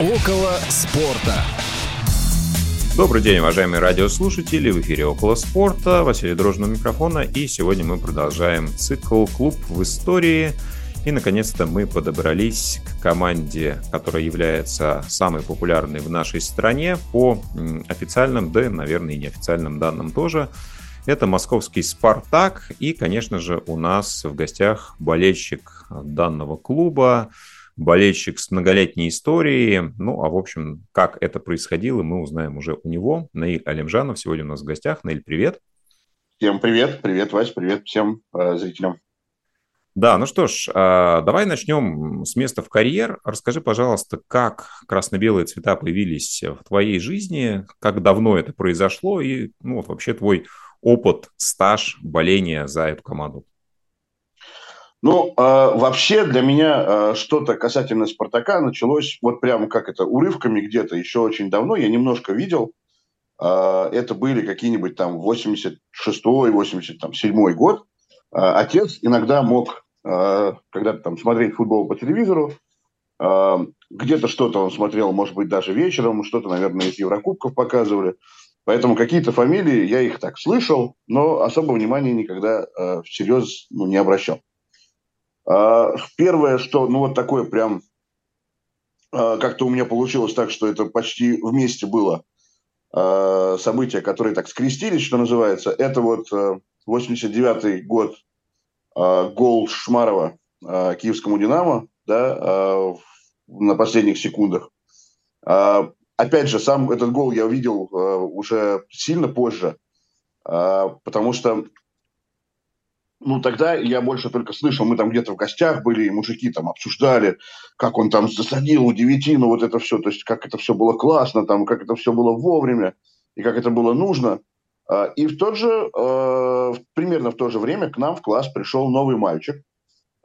Около спорта. Добрый день, уважаемые радиослушатели. В эфире «Около спорта». Василий Дрожжин микрофона. И сегодня мы продолжаем цикл «Клуб в истории». И, наконец-то, мы подобрались к команде, которая является самой популярной в нашей стране по официальным, да, наверное, и неофициальным данным тоже. Это московский «Спартак». И, конечно же, у нас в гостях болельщик данного клуба, болельщик с многолетней историей. Ну, а в общем, как это происходило, мы узнаем уже у него. Наиль Алимжанов сегодня у нас в гостях. Наиль, привет. Всем привет, привет, Вась, привет всем э, зрителям. Да, ну что ж, э, давай начнем с места в карьер. Расскажи, пожалуйста, как красно-белые цвета появились в твоей жизни, как давно это произошло и ну, вот вообще твой опыт, стаж боления за эту команду. Ну, э, вообще для меня э, что-то касательно «Спартака» началось вот прямо как это, урывками где-то еще очень давно. Я немножко видел. Э, это были какие-нибудь там 86-й, 87-й год. Э, отец иногда мог э, когда-то там смотреть футбол по телевизору. Э, где-то что-то он смотрел, может быть, даже вечером. Что-то, наверное, из Еврокубков показывали. Поэтому какие-то фамилии, я их так слышал, но особого внимания никогда э, всерьез ну, не обращал. А, первое, что, ну, вот такое прям а, как-то у меня получилось так, что это почти вместе было а, события, которые так скрестились, что называется. Это вот 89-й год, гол Шмарова киевскому «Динамо», да, на последних секундах. Опять же, сам этот гол я увидел уже сильно позже, потому что ну, тогда я больше только слышал, мы там где-то в гостях были, и мужики там обсуждали, как он там засадил у девяти, ну, вот это все, то есть как это все было классно, там, как это все было вовремя, и как это было нужно. А, и в тот же, э, примерно в то же время к нам в класс пришел новый мальчик,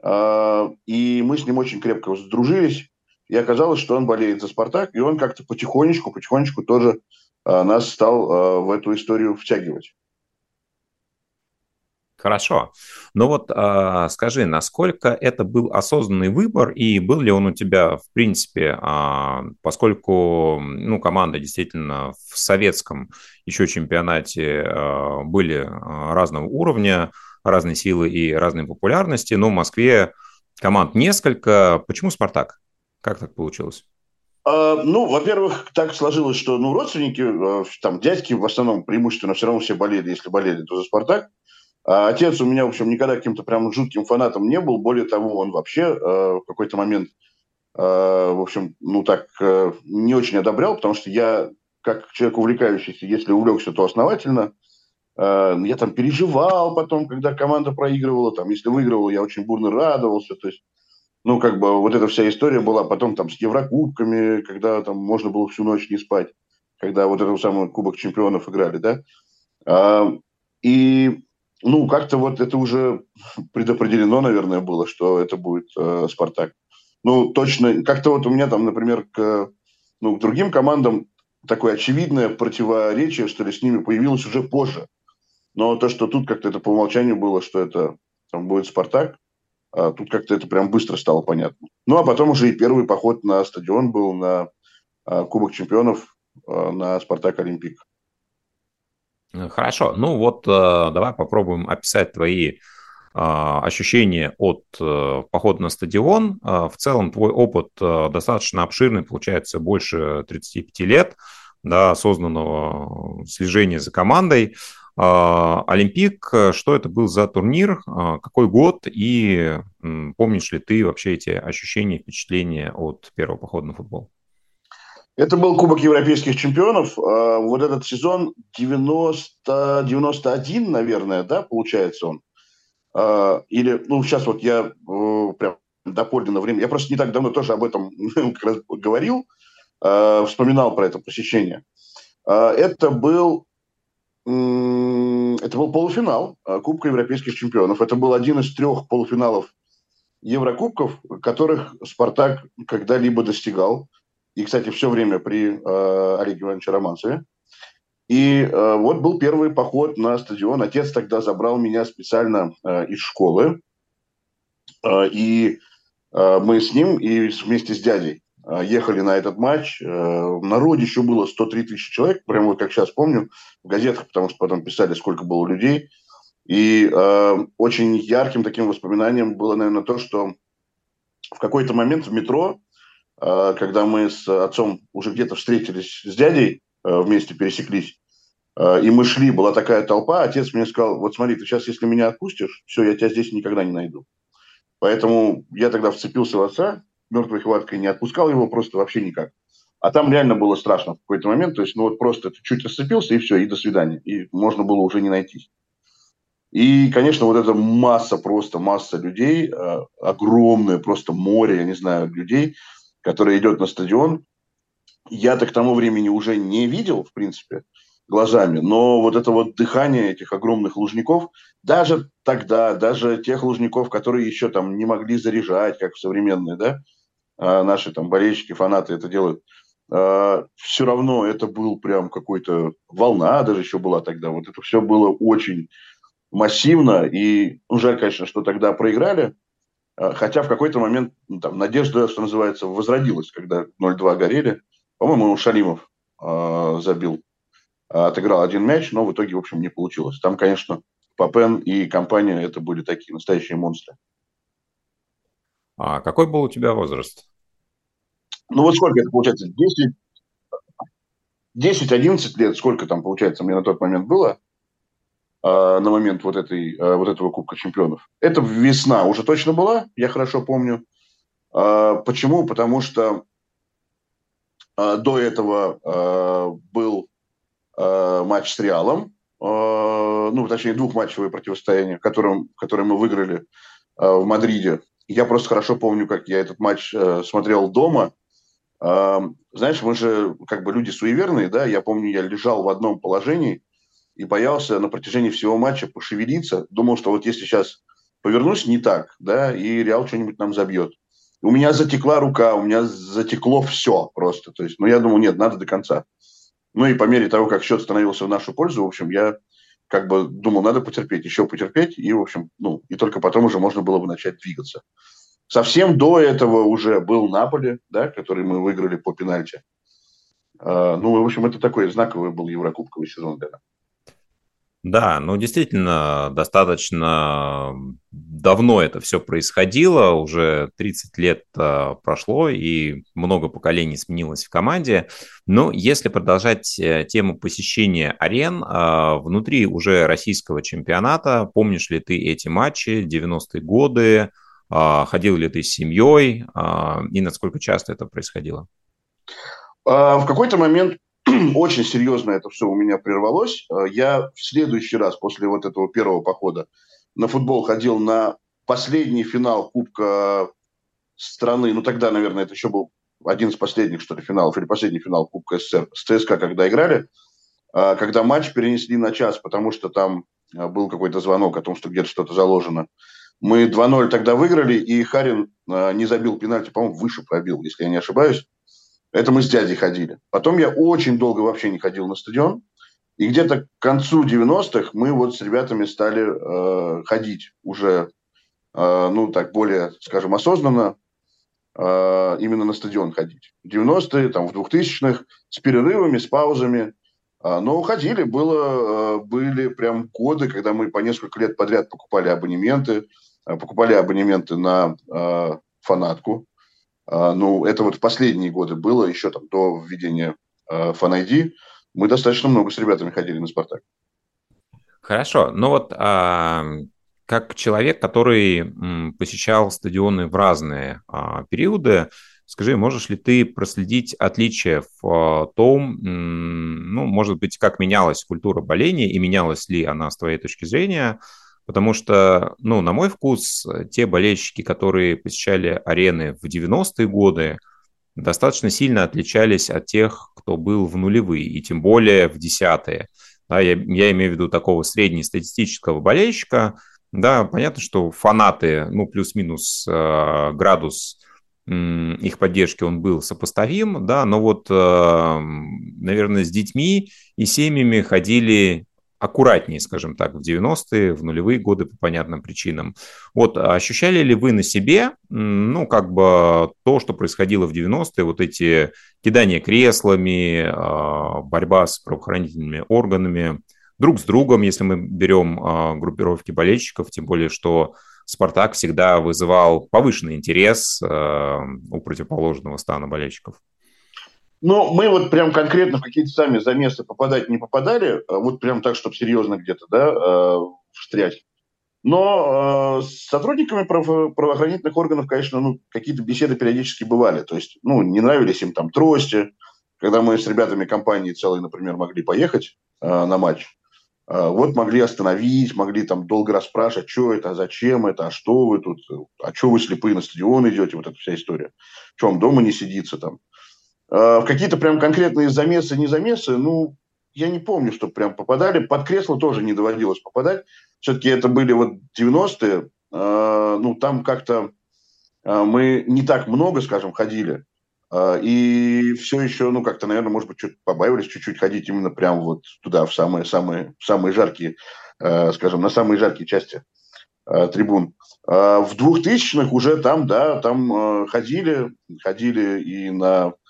а, и мы с ним очень крепко сдружились, и оказалось, что он болеет за «Спартак», и он как-то потихонечку, потихонечку тоже а, нас стал в эту историю втягивать. Хорошо. Но вот э, скажи, насколько это был осознанный выбор и был ли он у тебя, в принципе, э, поскольку ну, команда действительно в советском еще чемпионате э, были разного уровня, разной силы и разной популярности, но в Москве команд несколько. Почему «Спартак»? Как так получилось? Ну, во-первых, так сложилось, что ну, родственники, там, дядьки в основном преимущественно все равно все болели, если болели, то за «Спартак». А отец у меня, в общем, никогда каким-то прям жутким фанатом не был. Более того, он вообще э, в какой-то момент, э, в общем, ну так, э, не очень одобрял, потому что я, как человек увлекающийся, если увлекся, то основательно, э, я там переживал потом, когда команда проигрывала, там, если выигрывала, я очень бурно радовался, то есть, ну, как бы вот эта вся история была потом там с Еврокубками, когда там можно было всю ночь не спать, когда вот этот самый Кубок чемпионов играли, да. А, и ну, как-то вот это уже предопределено, наверное, было, что это будет э, Спартак. Ну, точно, как-то вот у меня там, например, к, ну, к другим командам такое очевидное противоречие, что ли, с ними появилось уже позже. Но то, что тут как-то это по умолчанию было, что это там будет Спартак, а тут как-то это прям быстро стало понятно. Ну, а потом уже и первый поход на стадион был на а, Кубок чемпионов а, на Спартак Олимпик. Э, хорошо, ну вот э, давай попробуем описать твои а, ощущения от э, похода на стадион. В целом твой опыт достаточно обширный, получается больше 35 лет да, осознанного слежения за командой. Олимпик, что это был за турнир, какой год и помнишь ли ты вообще эти ощущения, впечатления от первого похода на футбол? Это был Кубок Европейских чемпионов. А, вот этот сезон 90, 91, наверное, да, получается он. А, или, ну, сейчас вот я э, прям доподлинно время, я просто не так давно тоже об этом как раз говорил, а, вспоминал про это посещение. Это был, это был полуфинал Кубка Европейских чемпионов. Это был один из трех полуфиналов Еврокубков, которых «Спартак» когда-либо достигал и, кстати, все время при э, Олеге Ивановиче Романцеве. И э, вот был первый поход на стадион. Отец тогда забрал меня специально э, из школы. Э, и э, мы с ним и вместе с дядей э, ехали на этот матч. Э, в народе еще было 103 тысячи человек, прямо вот как сейчас помню, в газетах, потому что потом писали, сколько было людей. И э, очень ярким таким воспоминанием было, наверное, то, что в какой-то момент в метро, когда мы с отцом уже где-то встретились с дядей, э, вместе пересеклись, э, и мы шли, была такая толпа, отец мне сказал, вот смотри, ты сейчас, если меня отпустишь, все, я тебя здесь никогда не найду. Поэтому я тогда вцепился в отца, мертвой хваткой не отпускал его просто вообще никак. А там реально было страшно в какой-то момент. То есть, ну вот просто ты чуть расцепился, и все, и до свидания. И можно было уже не найтись. И, конечно, вот эта масса, просто масса людей, огромное просто море, я не знаю, людей, которое идет на стадион. Я-то к тому времени уже не видел, в принципе, глазами, но вот это вот дыхание этих огромных лужников, даже тогда, даже тех лужников, которые еще там не могли заряжать, как современные, да, а наши там болельщики, фанаты это делают, а, все равно это был прям какой-то волна даже еще была тогда. Вот это все было очень массивно. И ну, жаль, конечно, что тогда проиграли. А, хотя в какой-то момент ну, там, надежда, что называется, возродилась, когда 0-2 горели. По-моему, Шалимов э, забил, отыграл один мяч, но в итоге, в общем, не получилось. Там, конечно, Папен и компания это были такие настоящие монстры. А какой был у тебя возраст? Ну вот сколько это получается? 10, 10-11 лет, сколько там, получается, мне на тот момент было, э, на момент вот, этой, э, вот этого Кубка Чемпионов. Это весна уже точно была, я хорошо помню. Э, почему? Потому что до этого был матч с Реалом, ну, точнее, двухматчевое противостояние, которым, которое мы выиграли в Мадриде я просто хорошо помню, как я этот матч э, смотрел дома. Знаешь, мы же как бы люди суеверные, да, я помню, я лежал в одном положении и боялся на протяжении всего матча пошевелиться. Думал, что вот если сейчас повернусь не так, да, и Реал что-нибудь нам забьет. У меня затекла рука, у меня затекло все просто. То есть, ну, я думал, нет, надо до конца. Ну, и по мере того, как счет становился в нашу пользу, в общем, я как бы думал, надо потерпеть, еще потерпеть, и, в общем, ну, и только потом уже можно было бы начать двигаться. Совсем до этого уже был Наполе, да, который мы выиграли по пенальти. Uh, ну, в общем, это такой знаковый был Еврокубковый сезон для нас. Да, ну действительно, достаточно давно это все происходило, уже 30 лет э, прошло и много поколений сменилось в команде. Но если продолжать э, тему посещения арен, э, внутри уже российского чемпионата, помнишь ли ты эти матчи, 90-е годы, ходил ли ты с семьей и насколько часто это происходило? В какой-то момент очень серьезно это все у меня прервалось. Э, я в следующий раз после вот этого первого похода на футбол ходил на последний финал Кубка страны. Ну, тогда, наверное, это еще был один из последних, что ли, финалов, или последний финал Кубка СССР с ЦСКА, когда играли, э, когда матч перенесли на час, потому что там э, был какой-то звонок о том, что где-то что-то заложено. Мы 2-0 тогда выиграли, и Харин не забил пенальти, по-моему, выше пробил, если я не ошибаюсь. Это мы с дядей ходили. Потом я очень долго вообще не ходил на стадион. И где-то к концу 90-х мы вот с ребятами стали э, ходить уже, э, ну, так более, скажем, осознанно, э, именно на стадион ходить. В 90-е, там, в 2000-х, с перерывами, с паузами. Э, но ходили, было, э, были прям годы, когда мы по несколько лет подряд покупали абонементы, э, покупали абонементы на э, фанатку, ну, это вот в последние годы было, еще там до введения а, ID. Мы достаточно много с ребятами ходили на «Спартак». Хорошо. Ну вот а, как человек, который посещал стадионы в разные а, периоды, скажи, можешь ли ты проследить отличия в а, том, ну, может быть, как менялась культура боления и менялась ли она с твоей точки зрения Потому что, ну, на мой вкус, те болельщики, которые посещали арены в 90-е годы, достаточно сильно отличались от тех, кто был в нулевые, и тем более в десятые. Да, я, я имею в виду такого среднестатистического болельщика. Да, понятно, что фанаты, ну, плюс-минус э, градус э, их поддержки он был сопоставим, да, но вот, э, наверное, с детьми и семьями ходили аккуратнее, скажем так, в 90-е, в нулевые годы по понятным причинам. Вот ощущали ли вы на себе, ну, как бы то, что происходило в 90-е, вот эти кидания креслами, а, борьба с правоохранительными органами, друг с другом, если мы берем а, группировки болельщиков, тем более, что Спартак всегда вызывал повышенный интерес а, у противоположного стана болельщиков. Ну, мы вот прям конкретно в какие-то сами замесы попадать не попадали, а вот прям так, чтобы серьезно где-то, да, э, встрять. Но э, с сотрудниками право- правоохранительных органов, конечно, ну, какие-то беседы периодически бывали. То есть, ну, не нравились им там трости. Когда мы с ребятами компании целой, например, могли поехать э, на матч, э, вот могли остановить, могли там долго расспрашивать, что это, а зачем это, а что вы тут, а что вы слепые на стадион идете, вот эта вся история. Вам дома не сидится там. В какие-то прям конкретные замесы, не замесы, ну, я не помню, что прям попадали. Под кресло тоже не доводилось попадать. Все-таки это были вот 90-е. А, ну, там как-то а, мы не так много, скажем, ходили. И все еще, ну, как-то, наверное, может быть, чуть побаивались чуть-чуть ходить именно прям вот туда, в самые-самые самые жаркие, скажем, на самые жаркие части трибун. В двухтысячных уже там, да, там ходили, ходили и на Э,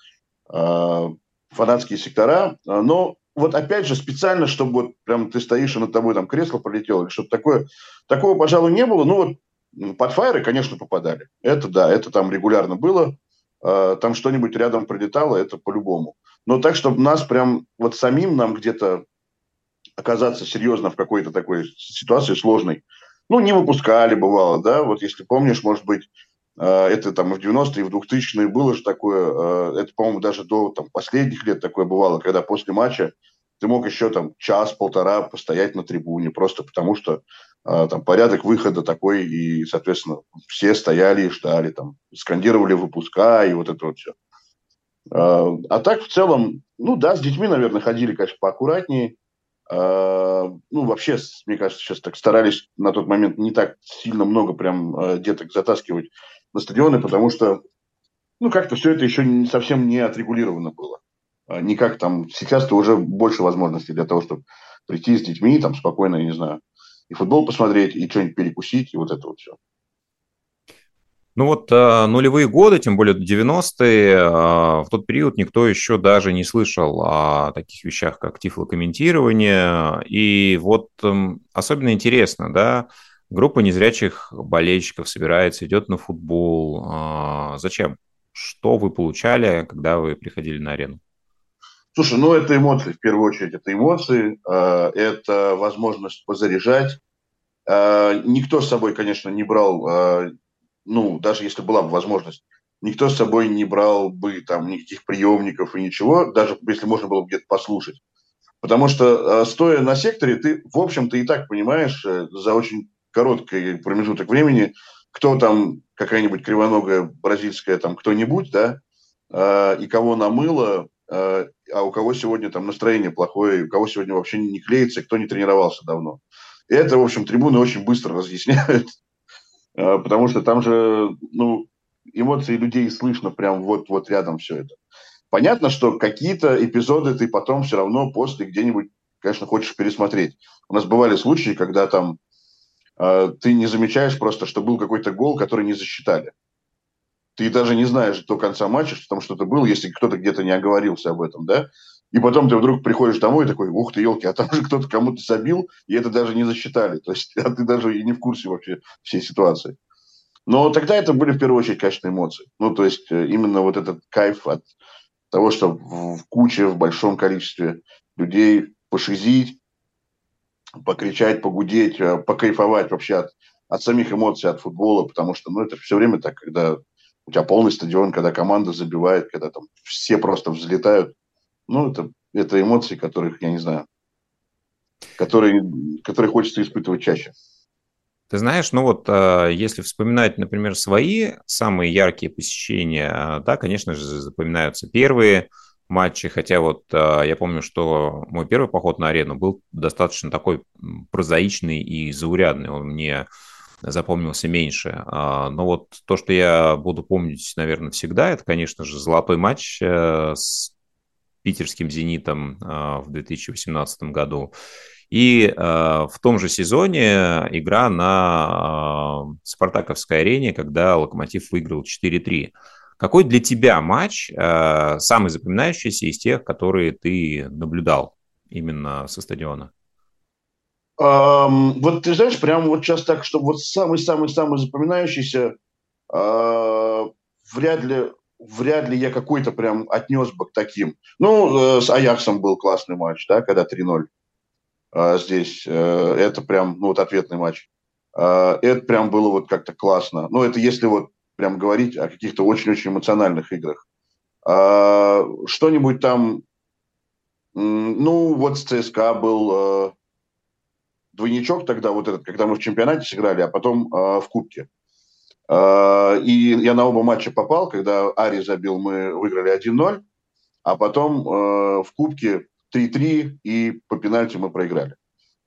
фанатские сектора, э, но вот опять же специально, чтобы вот прям ты стоишь и над тобой там кресло полетело или что-то такое, такого, пожалуй, не было. Ну вот под фаеры, конечно, попадали. Это да, это там регулярно было. Э, там что-нибудь рядом прилетало, это по-любому. Но так, чтобы нас прям вот самим нам где-то оказаться серьезно в какой-то такой ситуации сложной, ну, не выпускали, бывало, да, вот если помнишь, может быть, это там и в 90-е, и в 2000-е было же такое, а, это, по-моему, даже до там, последних лет такое бывало, когда после матча ты мог еще там час-полтора постоять на трибуне, просто потому что а, там порядок выхода такой, и, соответственно, все стояли и ждали, там, скандировали выпуска и вот это вот все. А так, в целом, ну да, с детьми, наверное, ходили, конечно, поаккуратнее. Ну, вообще, мне кажется, сейчас так старались на тот момент не так сильно много прям деток затаскивать на стадионы, потому что, ну, как-то все это еще не, совсем не отрегулировано было. А, никак там, сейчас-то уже больше возможностей для того, чтобы прийти с детьми, там, спокойно, я не знаю, и футбол посмотреть, и что-нибудь перекусить, и вот это вот все. Ну вот э, нулевые годы, тем более 90-е, э, в тот период никто еще даже не слышал о таких вещах, как тифлокомментирование. И вот э, особенно интересно, да, Группа незрячих болельщиков собирается, идет на футбол. А, зачем? Что вы получали, когда вы приходили на арену? Слушай, ну это эмоции, в первую очередь это эмоции, а, это возможность позаряжать. А, никто с собой, конечно, не брал, ну, даже если была бы возможность, никто с собой не брал бы там никаких приемников и ничего, даже если можно было бы где-то послушать. Потому что, стоя на секторе, ты, в общем-то, и так понимаешь э, за очень короткий промежуток времени, кто там, какая-нибудь кривоногая бразильская там кто-нибудь, да, э, и кого намыло, э, а у кого сегодня там настроение плохое, у кого сегодня вообще не клеится, кто не тренировался давно. И это, в общем, трибуны очень быстро разъясняют, э, потому что там же, ну, эмоции людей слышно прям вот-вот рядом все это. Понятно, что какие-то эпизоды ты потом все равно после где-нибудь, конечно, хочешь пересмотреть. У нас бывали случаи, когда там ты не замечаешь просто, что был какой-то гол, который не засчитали. Ты даже не знаешь до конца матча, что там что-то было, если кто-то где-то не оговорился об этом, да? И потом ты вдруг приходишь домой и такой, ух ты, елки, а там же кто-то кому-то забил, и это даже не засчитали. То есть, а ты даже и не в курсе вообще всей ситуации. Но тогда это были в первую очередь, конечно, эмоции. Ну, то есть, э, именно вот этот кайф от того, что в куче, в большом количестве людей пошизить, покричать, погудеть, э, покайфовать вообще от, от самих эмоций, от футбола, потому что, ну, это все время так, когда у тебя полный стадион, когда команда забивает, когда там все просто взлетают. Ну, это, это эмоции, которых, я не знаю, которые, которые хочется испытывать чаще. Ты знаешь, ну вот, э, если вспоминать, например, свои самые яркие посещения, э, да, конечно же, запоминаются первые – матчи, хотя вот э, я помню, что мой первый поход на арену был достаточно такой прозаичный и заурядный, он мне запомнился меньше. А, но вот то, что я буду помнить, наверное, всегда, это, конечно же, золотой матч э, с питерским «Зенитом» э, в 2018 году. И в том же сезоне игра на Спартаковской арене, когда Локомотив выиграл 4-3. Какой для тебя матч э, самый запоминающийся из тех, которые ты наблюдал именно со стадиона? Um, вот ты знаешь, прямо вот сейчас так, чтобы вот самый-самый-самый запоминающийся, uh, вряд ли вряд ли я какой-то прям отнес бы к таким. Ну, э, с Аяксом был классный матч, да, когда 3-0 э, здесь. Э, это прям, ну, вот ответный матч. Э, это прям было вот как-то классно. Ну, это если вот прям говорить о каких-то очень-очень эмоциональных играх. Э, что-нибудь там, ну, вот с ЦСКА был э, двойничок тогда, вот этот, когда мы в чемпионате сыграли, а потом э, в Кубке. А, и я на оба матча попал, когда Ари забил, мы выиграли 1-0, а потом э, в Кубке 3-3 и по пенальти мы проиграли.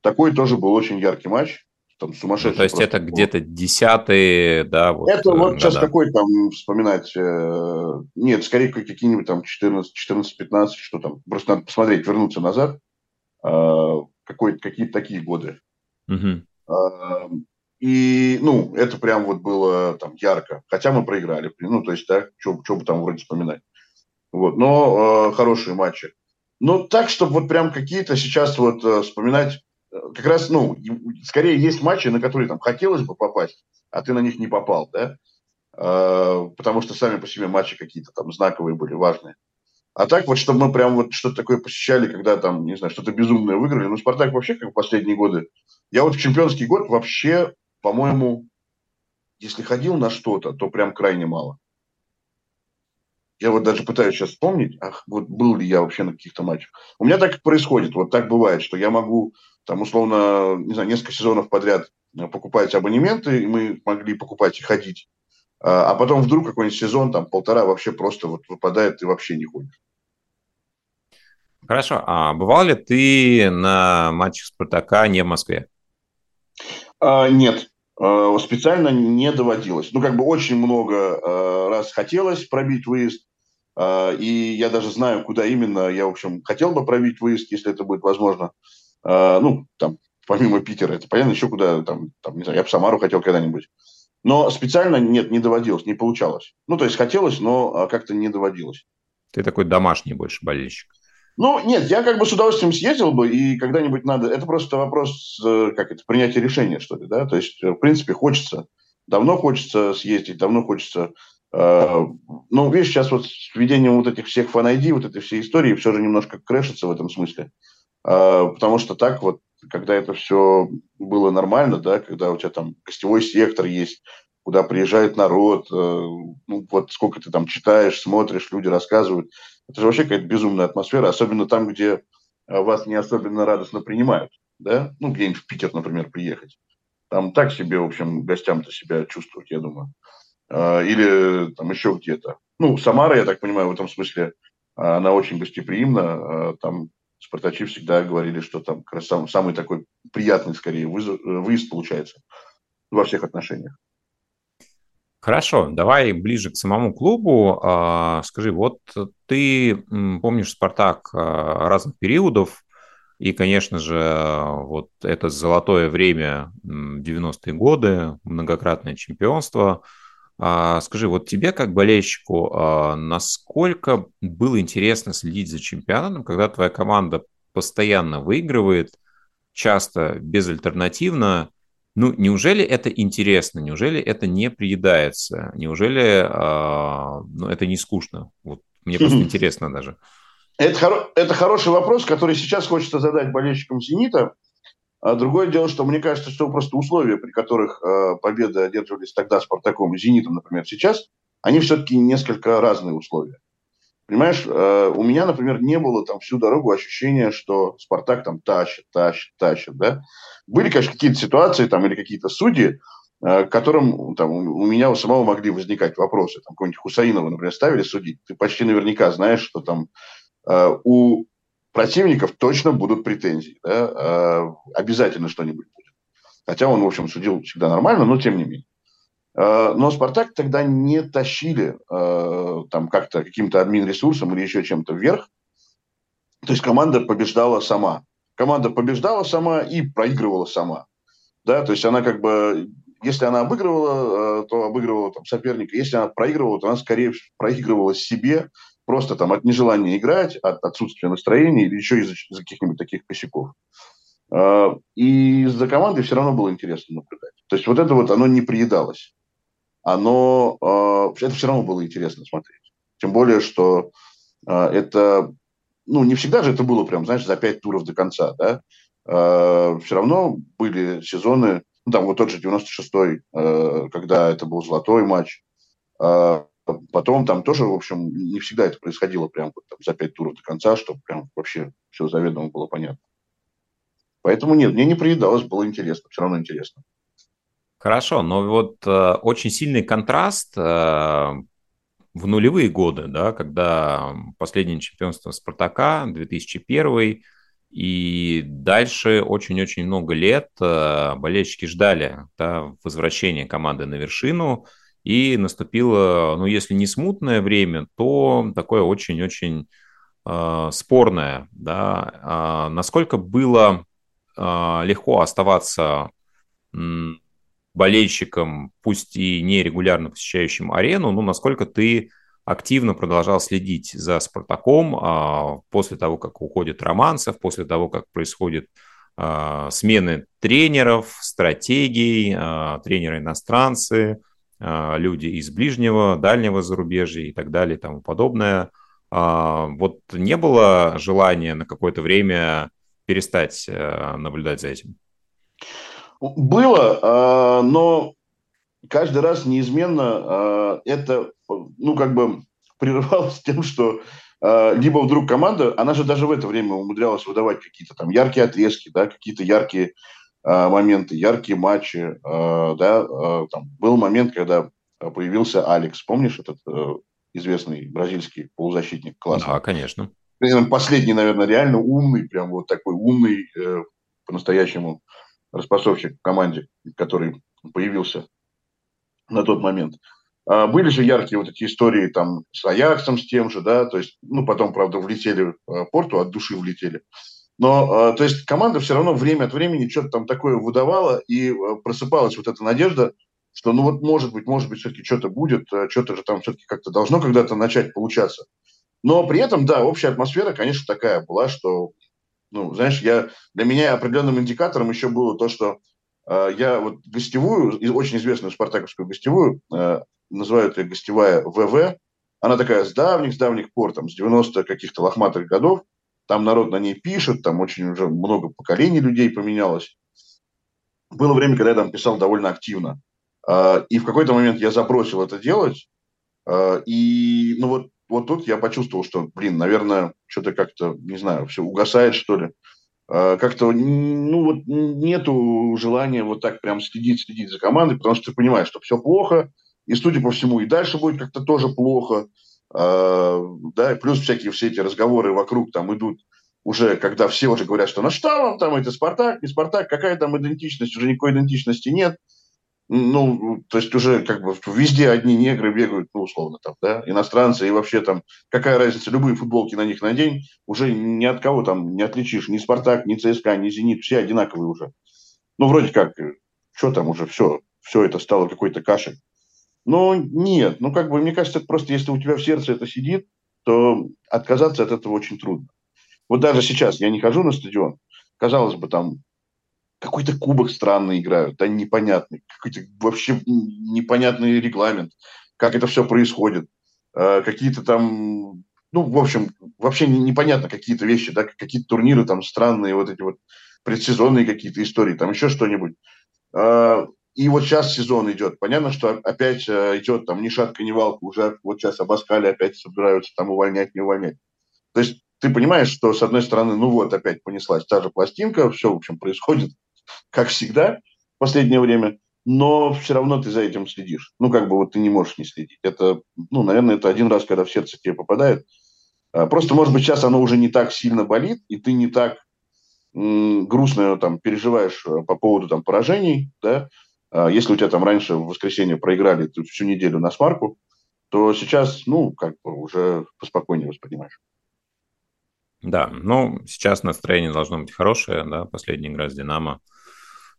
Такой тоже был очень яркий матч. Там сумасшедший. Ну, то есть это был. где-то десятые, да? Вот, это вот да, сейчас да. какой там вспоминать? Э, нет, скорее какие-нибудь там 14-15, что там. Просто надо посмотреть, вернуться назад. Э, какие-то такие годы. Угу. И, ну, это прям вот было там ярко. Хотя мы проиграли. Ну, то есть, да, что бы там вроде вспоминать. Вот, но э, хорошие матчи. Но так, чтобы вот прям какие-то сейчас вот э, вспоминать, э, как раз, ну, скорее есть матчи, на которые там хотелось бы попасть, а ты на них не попал, да? Э, потому что сами по себе матчи какие-то там знаковые были, важные. А так вот, чтобы мы прям вот что-то такое посещали, когда там, не знаю, что-то безумное выиграли. Ну, Спартак вообще, как в последние годы. Я вот в чемпионский год вообще по-моему, если ходил на что-то, то прям крайне мало. Я вот даже пытаюсь сейчас вспомнить, ах, вот был ли я вообще на каких-то матчах. У меня так происходит, вот так бывает, что я могу, там, условно, не знаю, несколько сезонов подряд э, покупать абонементы, и мы могли покупать и ходить. А, а потом вдруг какой-нибудь сезон, там, полтора вообще просто вот выпадает, и вообще не ходишь. Хорошо. А бывал ли ты на матчах Спартака не в Москве? А, нет, а, специально не доводилось. Ну, как бы очень много а, раз хотелось пробить выезд, и я даже знаю, куда именно я, в общем, хотел бы пробить выезд, если это будет возможно. А, ну, там, помимо Питера, это понятно, еще куда, там, там не знаю, я бы Самару хотел когда-нибудь. Но специально нет, не доводилось, не получалось. Ну, то есть хотелось, но как-то не доводилось. Ты такой домашний больше болельщик. Ну, нет, я как бы с удовольствием съездил бы, и когда-нибудь надо... Это просто вопрос, э, как это, принятия решения, что ли, да? То есть, э, в принципе, хочется, давно хочется съездить, давно хочется... Э, ну, видишь, сейчас вот с введением вот этих всех фан вот этой всей истории все же немножко крэшится в этом смысле. Э, потому что так вот, когда это все было нормально, да, когда у тебя там гостевой сектор есть, куда приезжает народ, э, ну, вот сколько ты там читаешь, смотришь, люди рассказывают – это же вообще какая-то безумная атмосфера, особенно там, где э, вас не особенно радостно принимают, да, ну, где-нибудь в Питер, например, приехать. Там так себе, в общем, гостям-то себя чувствовать, я думаю. А, или там еще где-то. Ну, Самара, я так понимаю, в этом смысле она очень гостеприимна. А, там спартачи всегда говорили, что там как раз самый, самый такой приятный, скорее, вызов, э, выезд получается во всех отношениях. Хорошо, давай ближе к самому клубу. А, скажи, вот ты помнишь «Спартак» а, разных периодов, и, конечно же, вот это золотое время 90-е годы, многократное чемпионство. А, скажи, вот тебе как болельщику, насколько было интересно следить за чемпионатом, когда твоя команда постоянно выигрывает, часто безальтернативно, ну, неужели это интересно? Неужели это не приедается? Неужели э, ну, это не скучно? Вот мне просто интересно даже. Это, хоро- это хороший вопрос, который сейчас хочется задать болельщикам «Зенита». А другое дело, что мне кажется, что просто условия, при которых э, победы одерживались тогда «Спартаком» и «Зенитом», например, сейчас, они все-таки несколько разные условия. Понимаешь, э, у меня, например, не было там всю дорогу ощущения, что Спартак там тащит, тащит, тащит, да. Были, конечно, какие-то ситуации там или какие-то судьи, э, к которым там, у меня у самого могли возникать вопросы. Там какого-нибудь Хусаинова, например, ставили судить. Ты почти наверняка знаешь, что там э, у противников точно будут претензии. Да? Обязательно что-нибудь будет. Хотя он, в общем, судил всегда нормально, но тем не менее. Э, но Спартак тогда не тащили э, там как-то каким-то админ-ресурсом или еще чем-то вверх. То есть команда побеждала сама. команда побеждала сама и проигрывала сама. Да, то есть она как бы, если она обыгрывала, то обыгрывала там соперника. Если она проигрывала, то она скорее проигрывала себе, просто там от нежелания играть, от отсутствия настроения или еще из-за, из каких-нибудь таких косяков. Э, и за командой все равно было интересно наблюдать. То есть вот это вот, оно не приедалось. Оно, э, это все равно было интересно смотреть. Тем более, что это, ну, не всегда же это было прям, знаешь, за пять туров до конца, да. Все равно были сезоны, ну, там вот тот же 96-й, э, когда это был золотой матч. Потом там тоже, в общем, не всегда это происходило прям вот, там, за пять туров до конца, чтобы прям вообще все заведомо было понятно. Поэтому нет, мне не приедалось, было интересно, все равно интересно. Хорошо, но вот э, очень сильный контраст э, в нулевые годы, да, когда последнее чемпионство Спартака, 2001 и дальше очень-очень много лет э, болельщики ждали да, возвращения команды на вершину, и наступило, ну, если не смутное время, то такое очень-очень э, спорное. Да. А насколько было э, легко оставаться болельщиком, пусть и нерегулярно посещающим арену, ну, насколько ты активно продолжал следить за «Спартаком» а, после того, как уходит Романцев, после того, как происходят а, смены тренеров, стратегий, тренеры-иностранцы, люди из ближнего, дальнего зарубежья и так далее и тому подобное. Вот не было желания на какое-то время перестать наблюдать за этим? Было, но каждый раз неизменно это ну, как бы прерывалось тем, что э, либо вдруг команда, она же даже в это время умудрялась выдавать какие-то там яркие отрезки, да, какие-то яркие э, моменты, яркие матчи, э, да, э, там был момент, когда появился Алекс, помнишь этот э, известный бразильский полузащитник класса? Да, конечно. Последний, наверное, реально умный, прям вот такой умный, э, по-настоящему распасовщик в команде, который появился на тот момент. А, были же яркие вот эти истории там с Аяксом, с тем же, да, то есть, ну, потом, правда, влетели в порту, от души влетели. Но, а, то есть, команда все равно время от времени что-то там такое выдавала, и просыпалась вот эта надежда, что, ну, вот, может быть, может быть, все-таки что-то будет, что-то же там все-таки как-то должно когда-то начать получаться. Но при этом, да, общая атмосфера, конечно, такая была, что, ну, знаешь, я, для меня определенным индикатором еще было то, что э, я вот гостевую, очень известную спартаковскую гостевую, э, называют ее гостевая ВВ. Она такая с давних, с давних пор, там, с 90 каких-то лохматых годов. Там народ на ней пишет, там очень уже много поколений людей поменялось. Было время, когда я там писал довольно активно. А, и в какой-то момент я забросил это делать. А, и ну вот, вот тут я почувствовал, что, блин, наверное, что-то как-то, не знаю, все угасает, что ли. А, как-то, ну вот, нету желания вот так прям следить, следить за командой, потому что ты понимаешь, что все плохо, и, судя по всему, и дальше будет как-то тоже плохо. Э, да, плюс всякие все эти разговоры вокруг там идут уже, когда все уже говорят, что ну что вам там, это Спартак, не Спартак, какая там идентичность, уже никакой идентичности нет. Ну, то есть уже как бы везде одни негры бегают, ну, условно там, да, иностранцы, и вообще там, какая разница, любые футболки на них надень, уже ни от кого там не отличишь, ни Спартак, ни ЦСКА, ни Зенит, все одинаковые уже. Ну, вроде как, что там уже, все, все это стало какой-то кашей. Но нет, ну как бы мне кажется, это просто если у тебя в сердце это сидит, то отказаться от этого очень трудно. Вот даже сейчас я не хожу на стадион, казалось бы, там какой-то кубок странный играют, да, непонятный, какой-то вообще непонятный регламент, как это все происходит, э, какие-то там, ну, в общем, вообще непонятно какие-то вещи, да, какие-то турниры там странные, вот эти вот предсезонные какие-то истории, там еще что-нибудь. Э, и вот сейчас сезон идет. Понятно, что опять э, идет там ни шатка, ни валка. Уже вот сейчас обоскали, опять собираются там увольнять, не увольнять. То есть ты понимаешь, что с одной стороны, ну вот опять понеслась та же пластинка, все, в общем, происходит, как всегда в последнее время, но все равно ты за этим следишь. Ну, как бы вот ты не можешь не следить. Это, ну, наверное, это один раз, когда в сердце тебе попадает. А, просто, может быть, сейчас оно уже не так сильно болит, и ты не так грустно там переживаешь э, по поводу там поражений, да, если у тебя там раньше в воскресенье проиграли ты всю неделю на смарку, то сейчас, ну, как бы уже поспокойнее воспринимаешь. Да, ну, сейчас настроение должно быть хорошее, да, последняя игра с «Динамо».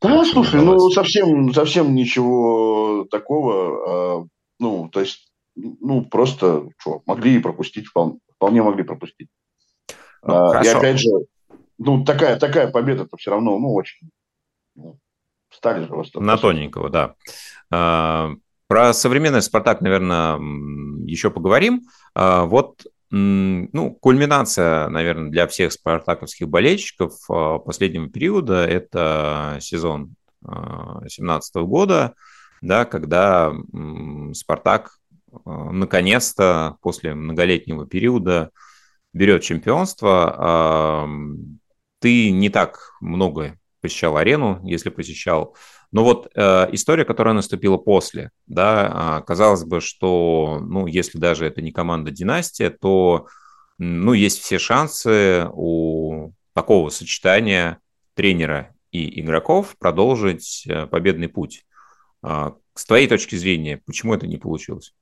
Да, слушай, ну, совсем, совсем ничего такого. А, ну, то есть, ну, просто, что, могли и пропустить, вполне, вполне могли пропустить. Ну, а, и опять же, ну, такая, такая победа-то все равно, ну, очень. Стали же просто. На тоненького, да. А, про современный «Спартак», наверное, еще поговорим. А, вот ну, кульминация, наверное, для всех спартаковских болельщиков а, последнего периода – это сезон 2017 года, да, когда «Спартак» наконец-то после многолетнего периода берет чемпионство. Ты не так много посещал арену, если посещал. Но вот э, история, которая наступила после, да, э, казалось бы, что, ну, если даже это не команда династия, то, ну, есть все шансы у такого сочетания тренера и игроков продолжить э, победный путь. Э, с твоей точки зрения, почему это не получилось?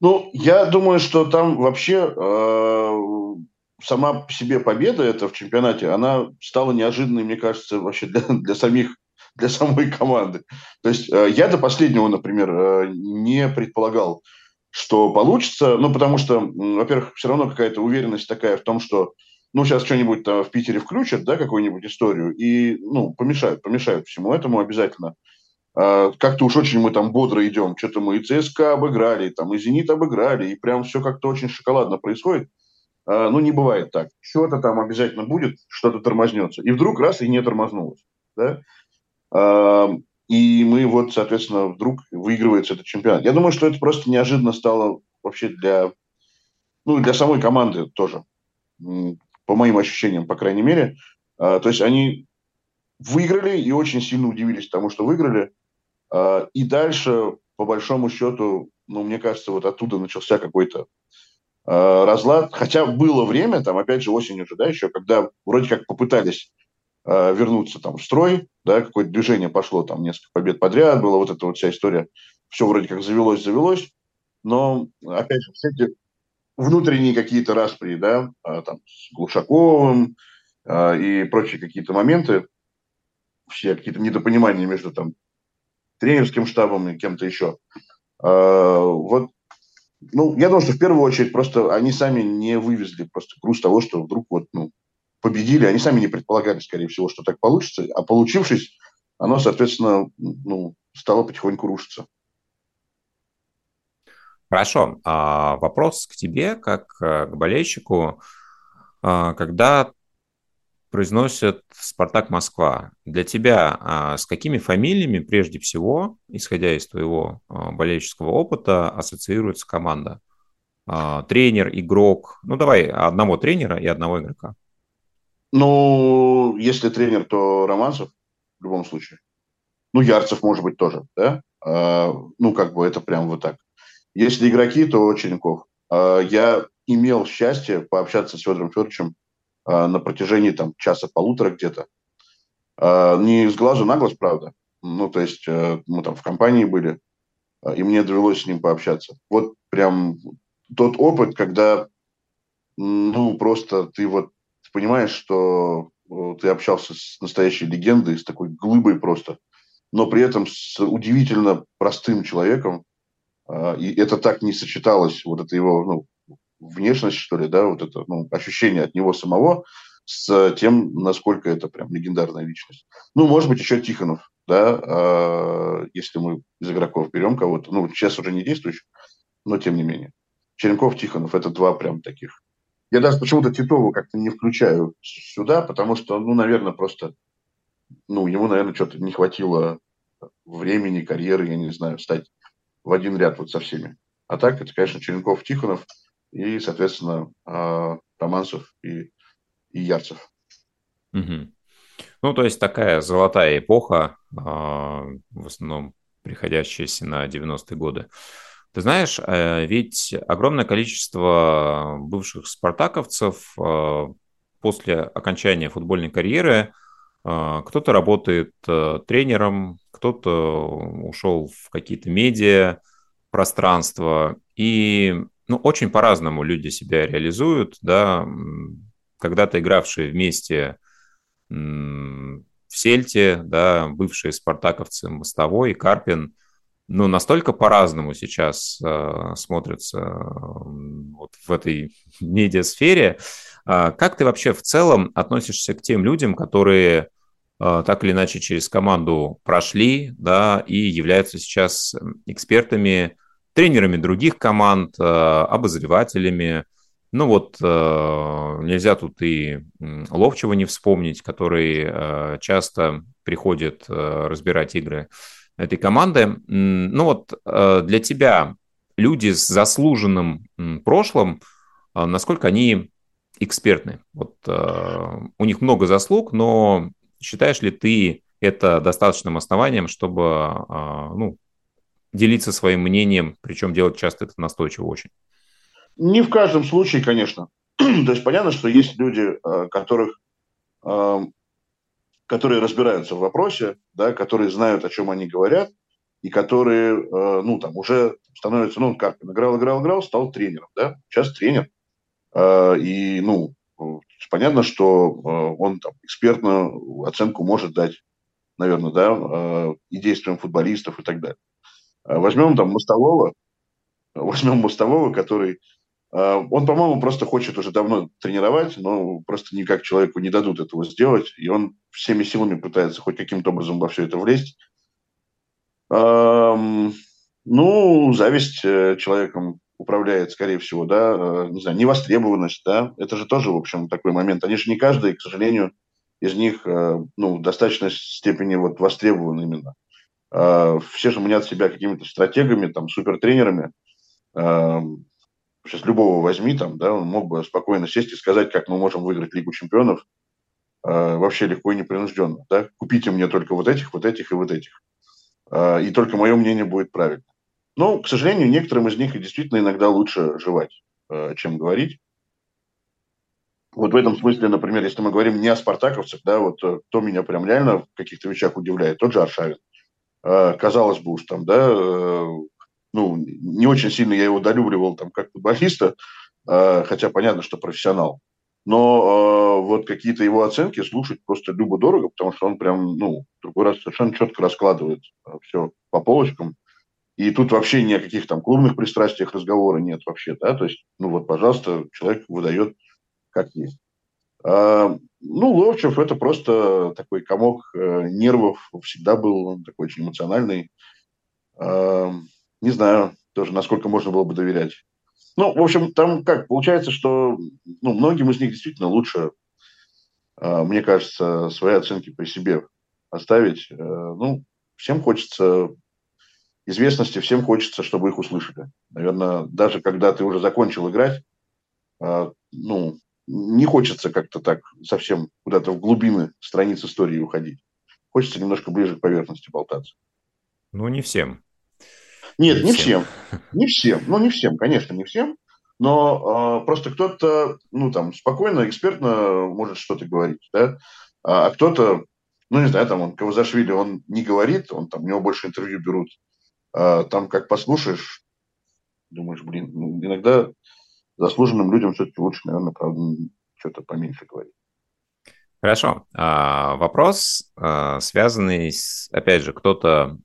Ну, я думаю, что там вообще э, сама по себе победа это в чемпионате, она стала неожиданной, мне кажется, вообще для, для самих для самой команды. То есть э, я до последнего, например, э, не предполагал, что получится, ну, потому что, во-первых, все равно какая-то уверенность такая в том, что, ну, сейчас что-нибудь там в Питере включат, да, какую-нибудь историю, и, ну, помешают, помешают всему этому обязательно. А, как-то уж очень мы там бодро идем, что-то мы и ЦСКА обыграли, там, и Зенит обыграли, и прям все как-то очень шоколадно происходит. А, ну, не бывает так. Что-то там обязательно будет, что-то тормознется. И вдруг раз и не тормознулось. Да? А, и мы вот, соответственно, вдруг выигрывается этот чемпионат. Я думаю, что это просто неожиданно стало вообще для, ну, для самой команды тоже, по моим ощущениям, по крайней мере. А, то есть они выиграли и очень сильно удивились тому, что выиграли. И дальше, по большому счету, ну, мне кажется, вот оттуда начался какой-то разлад. Хотя было время, там, опять же, осенью же, да, еще, когда вроде как попытались э, вернуться там в строй, да, какое-то движение пошло, там несколько побед подряд было, вот эта вот вся история, все вроде как завелось, завелось, но, опять же, все эти внутренние какие-то распри, да, э, там, с Глушаковым и прочие какие-то моменты, все какие-то недопонимания между там тренерским штабом и кем-то еще. Вот ну, я думаю, что в первую очередь просто они сами не вывезли просто груз того, что вдруг вот, ну, победили. Они сами не предполагали, скорее всего, что так получится. А получившись, оно, соответственно, ну, стало потихоньку рушиться. Хорошо. А, вопрос к тебе, как э, к болельщику. А, когда произносят «Спартак Москва». Для тебя а, с какими фамилиями прежде всего, исходя из твоего а, болельческого опыта, ассоциируется команда? А, тренер, игрок? Ну, давай одного тренера и одного игрока. Ну, если тренер, то Романцев в любом случае. Ну, Ярцев, может быть, тоже, да? Ну, как бы это прям вот так. Если игроки, то Черенков. Я имел счастье пообщаться с Федором Федоровичем на протяжении там часа-полутора где-то. А, не с глазу на глаз, правда. Ну, то есть э, мы там в компании были, а, и мне довелось с ним пообщаться. Вот прям тот опыт, когда, ну, просто ты вот понимаешь, что ты общался с настоящей легендой, с такой глыбой просто, но при этом с удивительно простым человеком, и это так не сочеталось, вот это его, ну, внешность, что ли, да, вот это ну, ощущение от него самого с тем, насколько это прям легендарная личность. Ну, может быть, еще Тихонов, да, э, если мы из игроков берем кого-то, ну, сейчас уже не действующий, но тем не менее. Черенков, Тихонов – это два прям таких. Я даже почему-то Титову как-то не включаю сюда, потому что, ну, наверное, просто, ну, ему, наверное, что-то не хватило времени, карьеры, я не знаю, стать в один ряд вот со всеми. А так, это, конечно, Черенков, Тихонов – и, соответственно, а, Романцев и, и Ярцев. Угу. Ну, то есть такая золотая эпоха, а, в основном приходящаяся на 90-е годы. Ты знаешь, э, ведь огромное количество бывших спартаковцев а, после окончания футбольной карьеры кто-то работает э, тренером, кто-то ушел в какие-то медиа пространства. И ну, очень по-разному люди себя реализуют, да, когда-то игравшие вместе в Сельте, да, бывшие спартаковцы Мостовой, Карпин, ну, настолько по-разному сейчас э, смотрятся вот в этой медиасфере. Э, как ты вообще в целом относишься к тем людям, которые э, так или иначе через команду прошли, да, и являются сейчас экспертами, тренерами других команд, э, обозревателями, ну вот э, нельзя тут и Ловчего не вспомнить, который э, часто приходит разбирать игры этой команды. Ну вот для тебя люди с заслуженным прошлым, насколько они экспертны? Вот у них много заслуг, но считаешь ли ты это достаточным основанием, чтобы ну, делиться своим мнением, причем делать часто это настойчиво очень? Не в каждом случае, конечно. То есть понятно, что есть люди, э, которых, э, которые разбираются в вопросе, да, которые знают, о чем они говорят, и которые, э, ну, там, уже становятся, ну, как играл, играл, играл, стал тренером, да, сейчас тренер. И, ну, понятно, что он там экспертную оценку может дать, наверное, да, и действиям футболистов и так далее. Возьмем там Мостового, возьмем Мостового, который а, он, по-моему, просто хочет уже давно тренировать, но просто никак человеку не дадут этого сделать, и он всеми силами пытается хоть каким-то образом во все это влезть. Ну, зависть э, человеком управляет, скорее всего, да, э, не знаю, невостребованность, да, это же тоже, в общем, такой момент. Они же не каждый, к сожалению, из них, э, ну, в достаточной степени вот востребован именно. А, все же мнят себя какими-то стратегами, там, супертренерами, сейчас любого возьми, там, да, он мог бы спокойно сесть и сказать, как мы можем выиграть Лигу чемпионов э, вообще легко и непринужденно. Да? Купите мне только вот этих, вот этих и вот этих. Э, и только мое мнение будет правильно. Но, к сожалению, некоторым из них действительно иногда лучше жевать, э, чем говорить. Вот в этом смысле, например, если мы говорим не о спартаковцах, да, вот э, кто меня прям реально в каких-то вещах удивляет, тот же Аршавин. Э, казалось бы уж там, да, э, ну, не очень сильно я его долюбливал там как футболиста, э, хотя понятно, что профессионал. Но э, вот какие-то его оценки слушать просто любо-дорого, потому что он прям, ну, другой раз совершенно четко раскладывает все по полочкам. И тут вообще ни о каких там клубных пристрастиях разговора нет вообще, да, то есть, ну вот, пожалуйста, человек выдает как есть. А, ну, Ловчев это просто такой комок э, нервов, всегда был он такой очень эмоциональный. А, не знаю тоже, насколько можно было бы доверять. Ну, в общем, там как, получается, что ну, многим из них действительно лучше, э, мне кажется, свои оценки при себе оставить. Э, ну, всем хочется известности, всем хочется, чтобы их услышали. Наверное, даже когда ты уже закончил играть, ну, не хочется как-то так совсем куда-то в глубины страниц истории уходить. Хочется немножко ближе к поверхности болтаться. Ну, не всем. Нет, не, всем. всем. Не всем. Ну, не всем, конечно, не всем. Но э, просто кто-то, ну, там, спокойно, экспертно может что-то говорить, да, а, а кто-то, ну, не знаю, там, он, Кавазашвили, он не говорит, он там, у него больше интервью берут, а, там, как послушаешь, думаешь, блин, ну, иногда заслуженным людям все-таки лучше, наверное, правда, что-то поменьше говорить. Хорошо. А, вопрос, а, связанный с, опять же, кто-то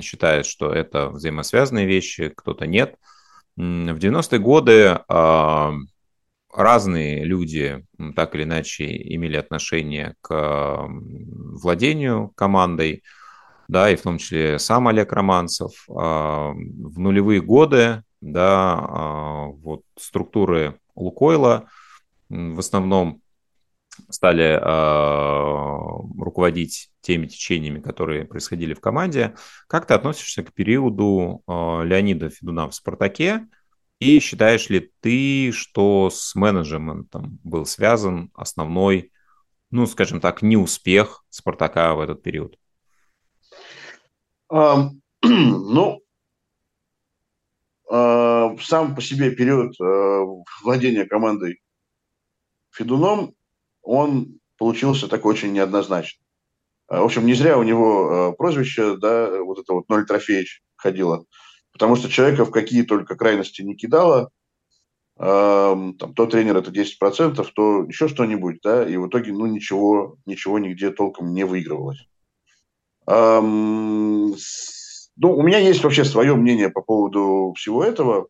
считает, что это взаимосвязанные вещи, кто-то нет. В 90-е годы а, разные люди так или иначе имели отношение к владению командой, да, и в том числе сам Олег Романцев. В нулевые годы, да, вот структуры Лукойла в основном стали э, руководить теми течениями, которые происходили в команде. Как ты относишься к периоду э, Леонида Федуна в «Спартаке»? И считаешь ли ты, что с менеджментом был связан основной, ну, скажем так, неуспех «Спартака» в этот период? Um, ну, сам по себе период uh, владения командой Федуном он получился такой очень неоднозначный. А, в общем, не зря у него а, прозвище, да, вот это вот Ноль Трофеевич ходило, потому что человека в какие только крайности не кидало, там, то тренер это 10%, то еще что-нибудь, да, и в итоге, ну, ничего, ничего нигде толком не выигрывалось. Ну, у меня есть вообще свое мнение по поводу всего этого.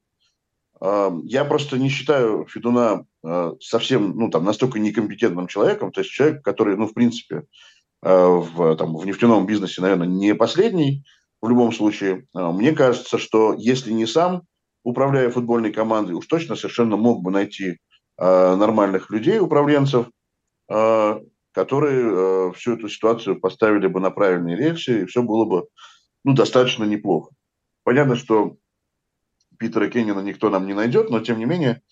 я просто не считаю Федуна а, совсем, ну, там, настолько некомпетентным человеком, то есть человек, который, ну, в принципе, а, в, там, в нефтяном бизнесе, наверное, не последний в любом случае. А, мне кажется, что если не сам управляя футбольной командой, уж точно совершенно мог бы найти нормальных людей, управленцев, которые всю эту ситуацию поставили бы на правильные рельсы, и все было бы ну, достаточно неплохо. Понятно, что Питера Кеннина никто нам не найдет, но тем не менее,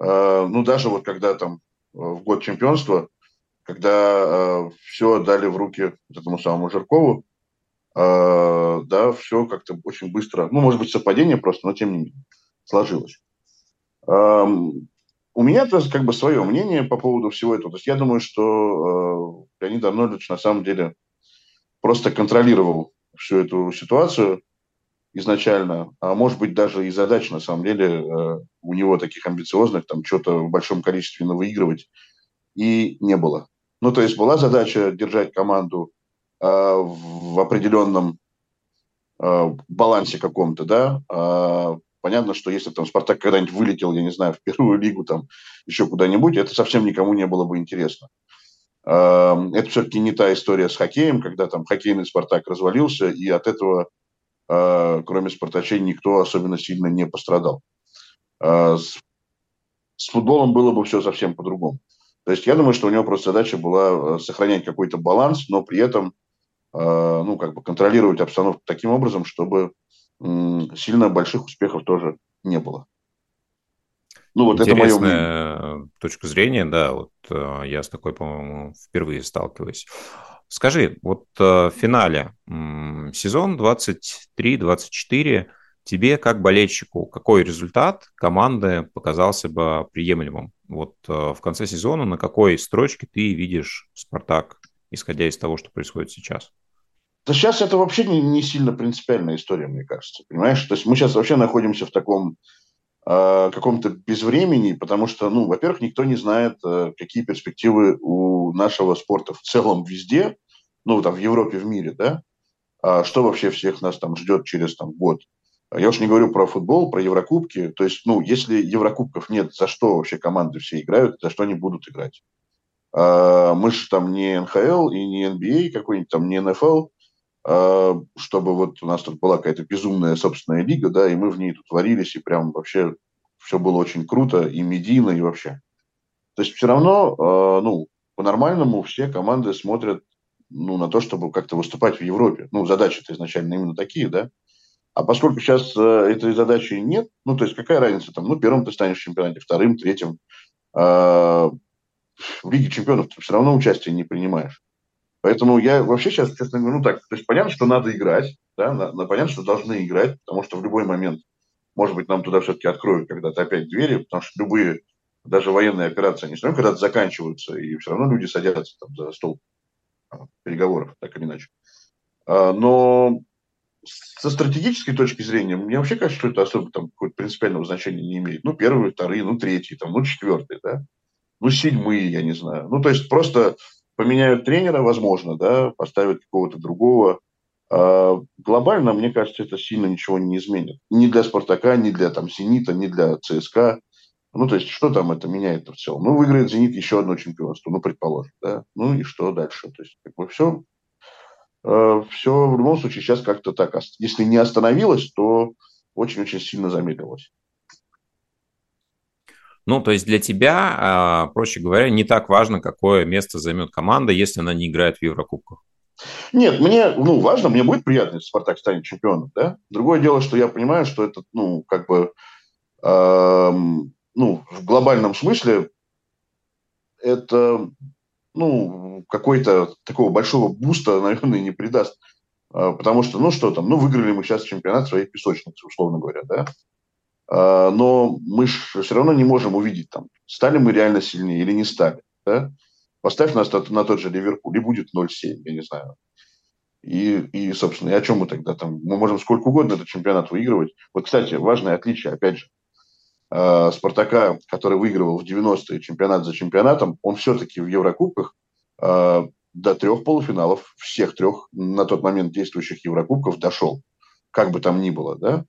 э, ну даже вот когда там в год чемпионства, когда э, все отдали в руки этому самому Жиркову, э, да, все как-то очень быстро, ну, может быть, совпадение просто, но тем не менее сложилось. У меня просто как бы свое мнение по поводу всего этого. То есть я думаю, что э, Леонид Арнольдович на самом деле просто контролировал всю эту ситуацию изначально, а может быть даже и задач на самом деле э, у него таких амбициозных, там что-то в большом количестве выигрывать и не было. Ну, то есть была задача держать команду э, в определенном э, балансе каком-то, да, а Понятно, что если там Спартак когда-нибудь вылетел, я не знаю, в первую лигу, там еще куда-нибудь, это совсем никому не было бы интересно. Это все-таки не та история с хоккеем, когда там хоккейный Спартак развалился, и от этого, а, кроме спартачей, никто особенно сильно не пострадал. А, с футболом было бы все совсем по-другому. То есть я думаю, что у него просто задача была а, сохранять какой-то баланс, но при этом ну, как бы контролировать обстановку таким образом, чтобы сильно больших успехов тоже не было. Ну, вот Интересная это мое точка зрения, да, вот э, я с такой, по-моему, впервые сталкиваюсь. Скажи, вот э, в финале сезон 23-24 тебе как болельщику какой результат команды показался бы приемлемым? Вот э, в конце сезона на какой строчке ты видишь Спартак, исходя из того, что происходит сейчас? Да сейчас это вообще не, не сильно принципиальная история, мне кажется. Понимаешь? То есть мы сейчас вообще находимся в таком каком-то безвремени, потому что, ну, во-первых, никто не знает, э, какие перспективы у нашего спорта в целом везде, ну, там, в Европе, в мире, да, а что вообще всех нас там ждет через там год. Я уж не говорю про футбол, про Еврокубки. То есть, ну, если Еврокубков нет, за что вообще команды все играют, за что они будут играть? А, мы же там не НХЛ и не NBA какой-нибудь, там не НФЛ. А, чтобы вот у нас тут была какая-то безумная собственная лига, да, и мы в ней тут варились, и прям вообще все было очень круто, и медийно, и вообще. То есть все равно, а, ну, по-нормальному все команды смотрят ну, на то, чтобы как-то выступать в Европе. Ну, задачи-то изначально именно такие, да. А поскольку сейчас э, этой задачи нет, ну, то есть какая разница там, ну, первым ты станешь в чемпионате, вторым, третьим, э, в Лиге чемпионов ты все равно участие не принимаешь. Поэтому я вообще сейчас, честно говоря, ну так, то есть понятно, что надо играть, да, на, на, понятно, что должны играть, потому что в любой момент, может быть, нам туда все-таки откроют когда-то опять двери, потому что любые, даже военные операции, они все равно когда-то заканчиваются, и все равно люди садятся там за стол а, переговоров, так или иначе. А, но со стратегической точки зрения, мне вообще кажется, что это особо там какое-то принципиального значения не имеет. Ну, первые, вторые, ну, третьи, там, ну, четвертые, да, ну, седьмые, я не знаю. Ну, то есть просто поменяют тренера, возможно, да, поставят какого-то другого. А глобально, мне кажется, это сильно ничего не изменит. Ни для «Спартака», ни для там, «Зенита», ни для ЦСКА. Ну, то есть, что там это меняет в целом? Ну, выиграет «Зенит» еще одно чемпионство, ну, предположим, да. Ну, и что дальше? То есть, как бы все, э, все в любом случае сейчас как-то так. Если не остановилось, то очень-очень сильно замедлилось. Ну, то есть для тебя, а, проще говоря, не так важно, какое место займет команда, если она не играет в Еврокубках. Нет, мне, ну, важно, мне будет приятно, если Спартак станет чемпионом, да. Другое дело, что я понимаю, что это, ну, как бы, эм, ну, в глобальном смысле это, ну, какой-то такого большого буста, наверное, не придаст. Э, потому что, ну, что там, ну, выиграли мы сейчас чемпионат своей песочницы, условно говоря, да. А, но мы же все равно не можем увидеть, там, стали мы реально сильнее или не стали. Да? Поставь нас на, тот же Ливерпуль, и будет 0-7, я не знаю. И, и, собственно, и о чем мы тогда там? Мы можем сколько угодно этот чемпионат выигрывать. Вот, кстати, важное отличие, опять же. э, Спартака, который выигрывал в 90-е чемпионат за чемпионатом, он все-таки в Еврокубках э, до трех полуфиналов, всех трех на тот момент действующих Еврокубков дошел. Как бы там ни было, да.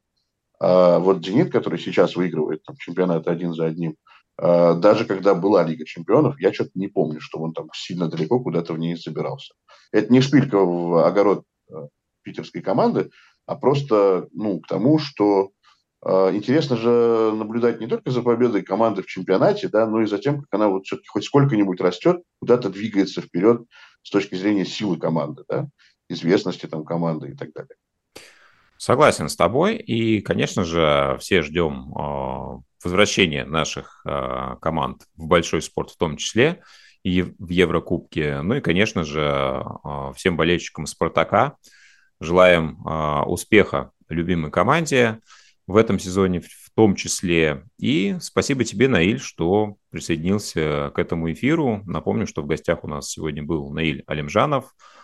А вот «Зенит», который сейчас выигрывает там, чемпионаты один за одним, э, даже когда была Лига чемпионов, я что-то не помню, что он там сильно далеко куда-то в ней забирался. Это не шпилька в огород э, питерской команды, а просто ну, к тому, что э, интересно же наблюдать не только за победой команды в чемпионате, да, но и за тем, как она вот все-таки хоть сколько-нибудь растет, куда-то двигается вперед с точки зрения силы команды, да, известности там команды и так далее. Согласен с тобой. И, конечно же, все ждем э, возвращения наших э, команд в большой спорт в том числе и в Еврокубке. Ну и, конечно же, э, всем болельщикам «Спартака» желаем успеха любимой команде в этом сезоне в том числе. И спасибо тебе, Наиль, что присоединился к этому эфиру. Напомню, что в гостях у нас сегодня был Наиль Алимжанов – а,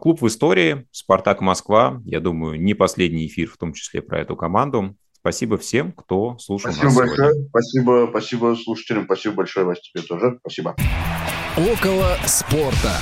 клуб в истории, Спартак Москва. Я думаю, не последний эфир, в том числе про эту команду. Спасибо всем, кто слушал спасибо нас большое. сегодня. Спасибо, спасибо слушателям. Спасибо большое, Вася, тебе тоже. Спасибо. Около спорта.